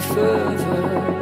further.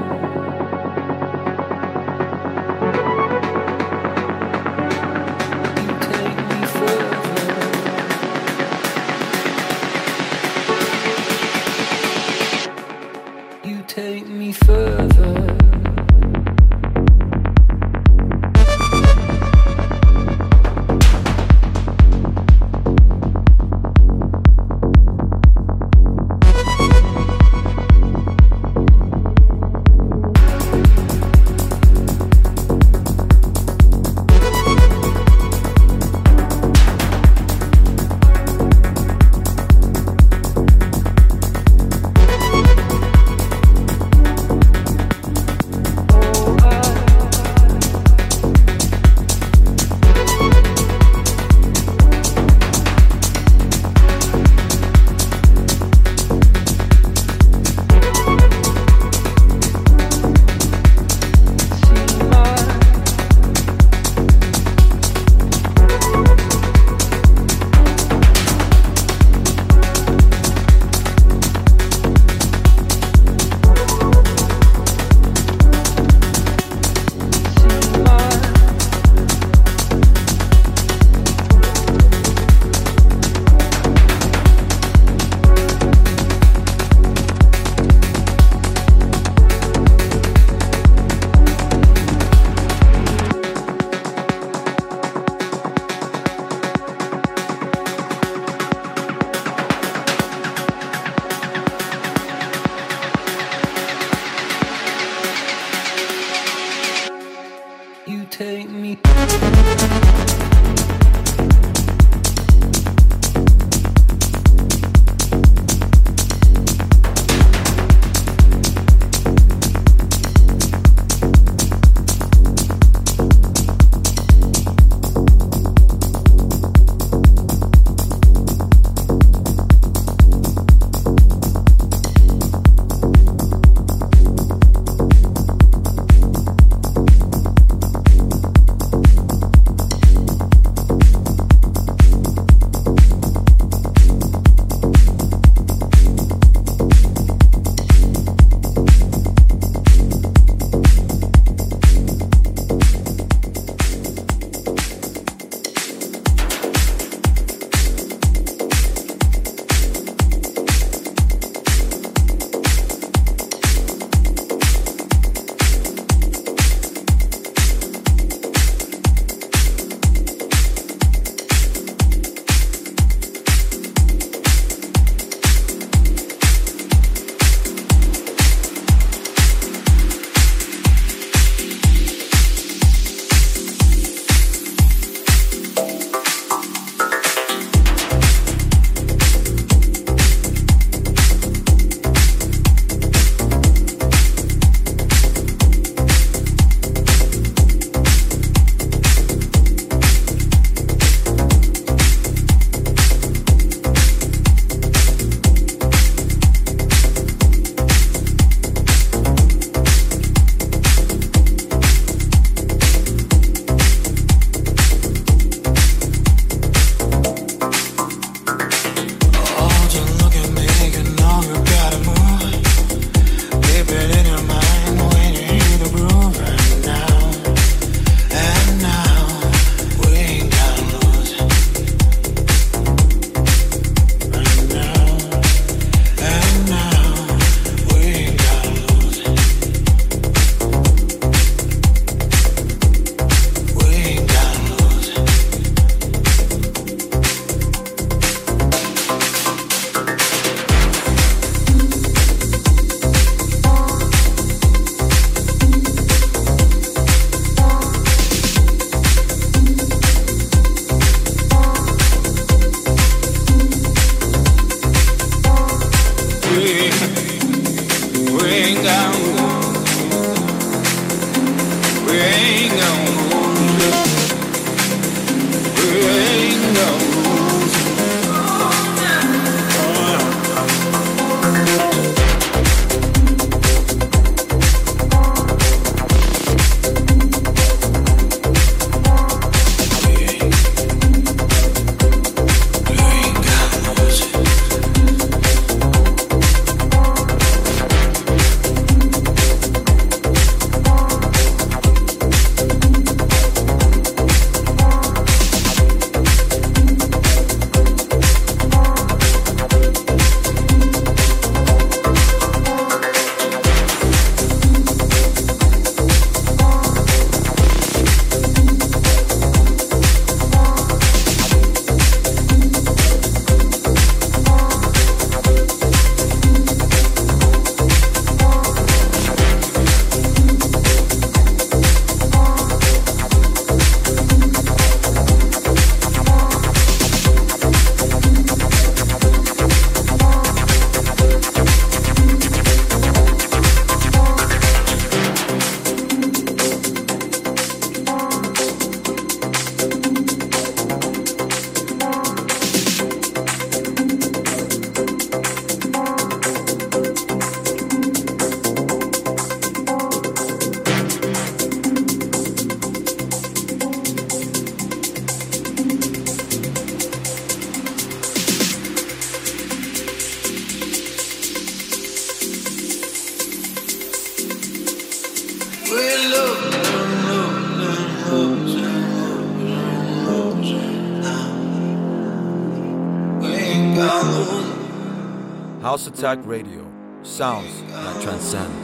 Attack Radio. Sounds that transcend.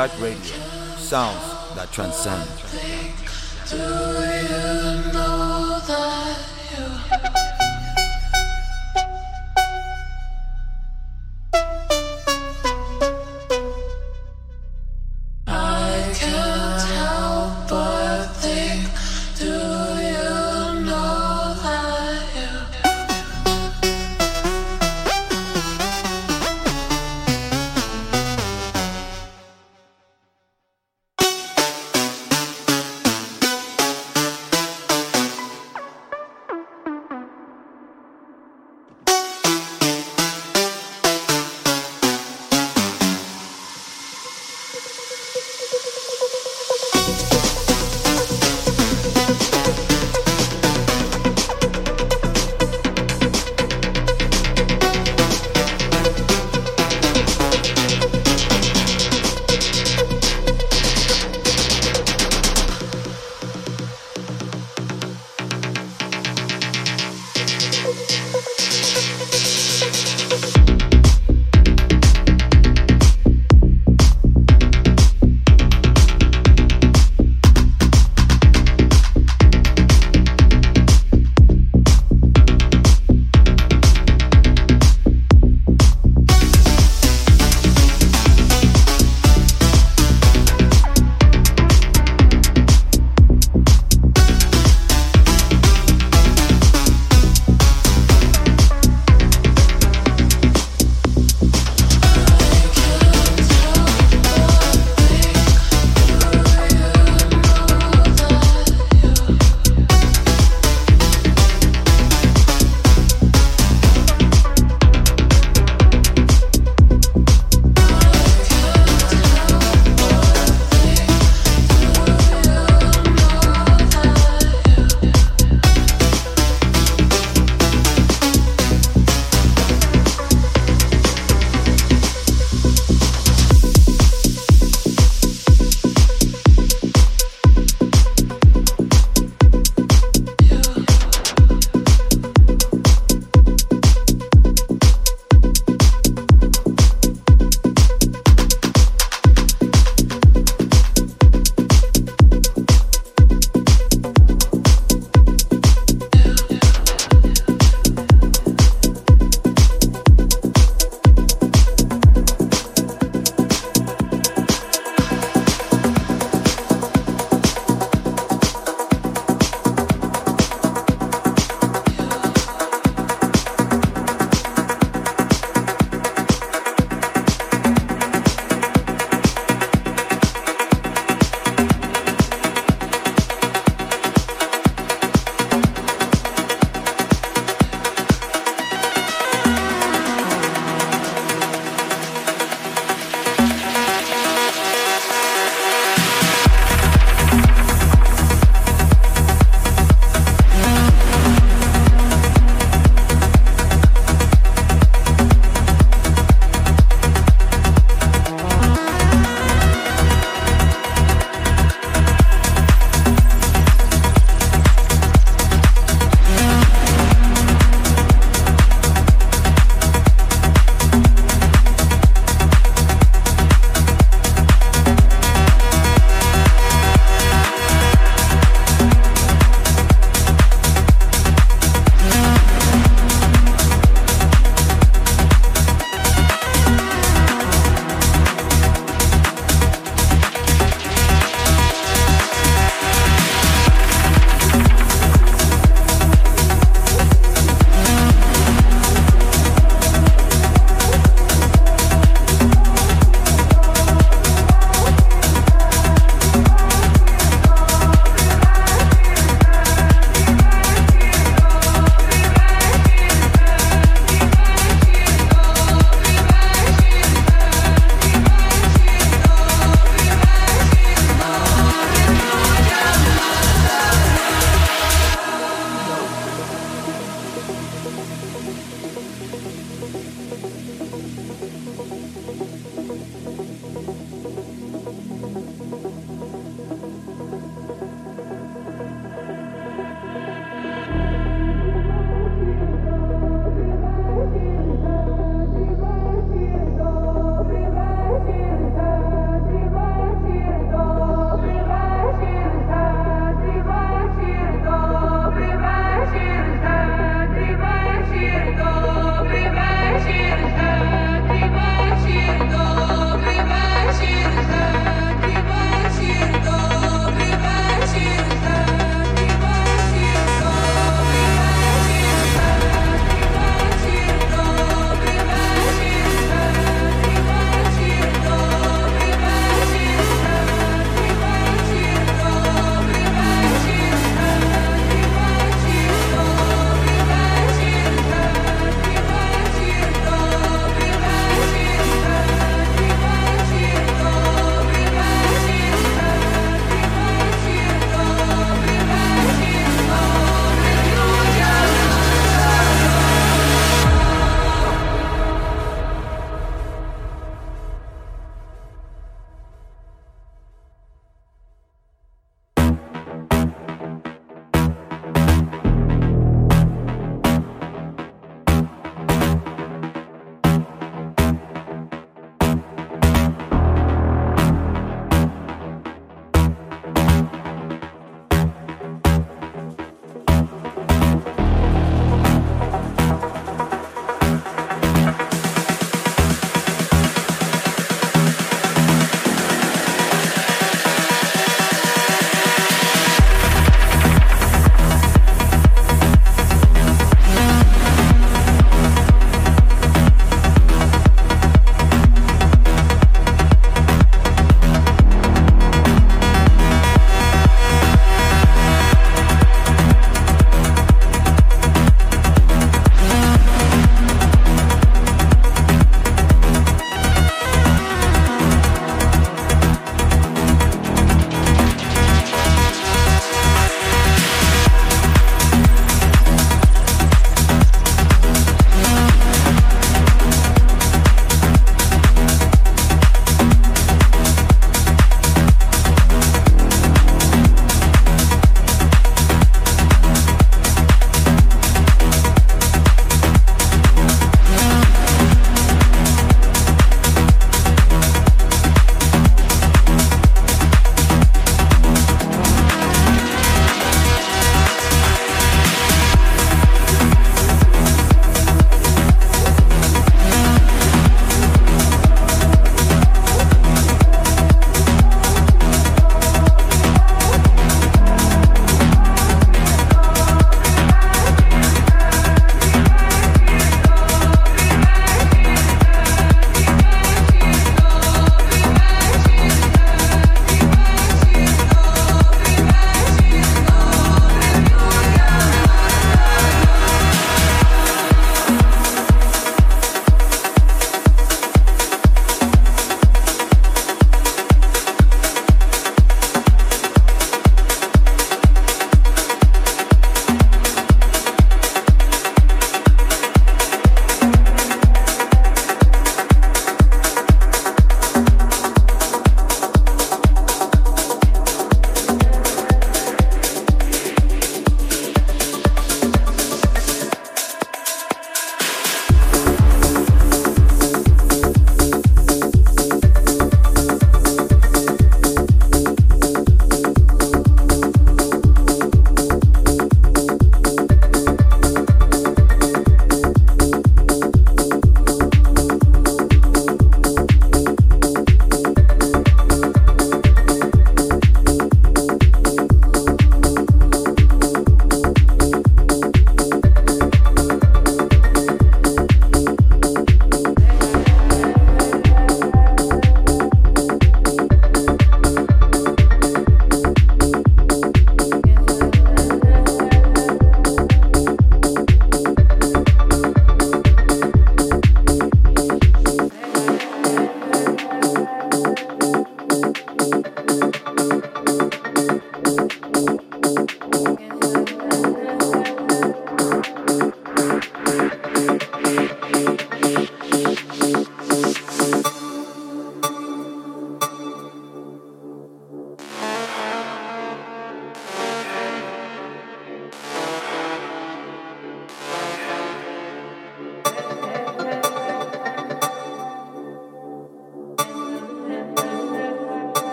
Attack Radio. Sounds that transcend.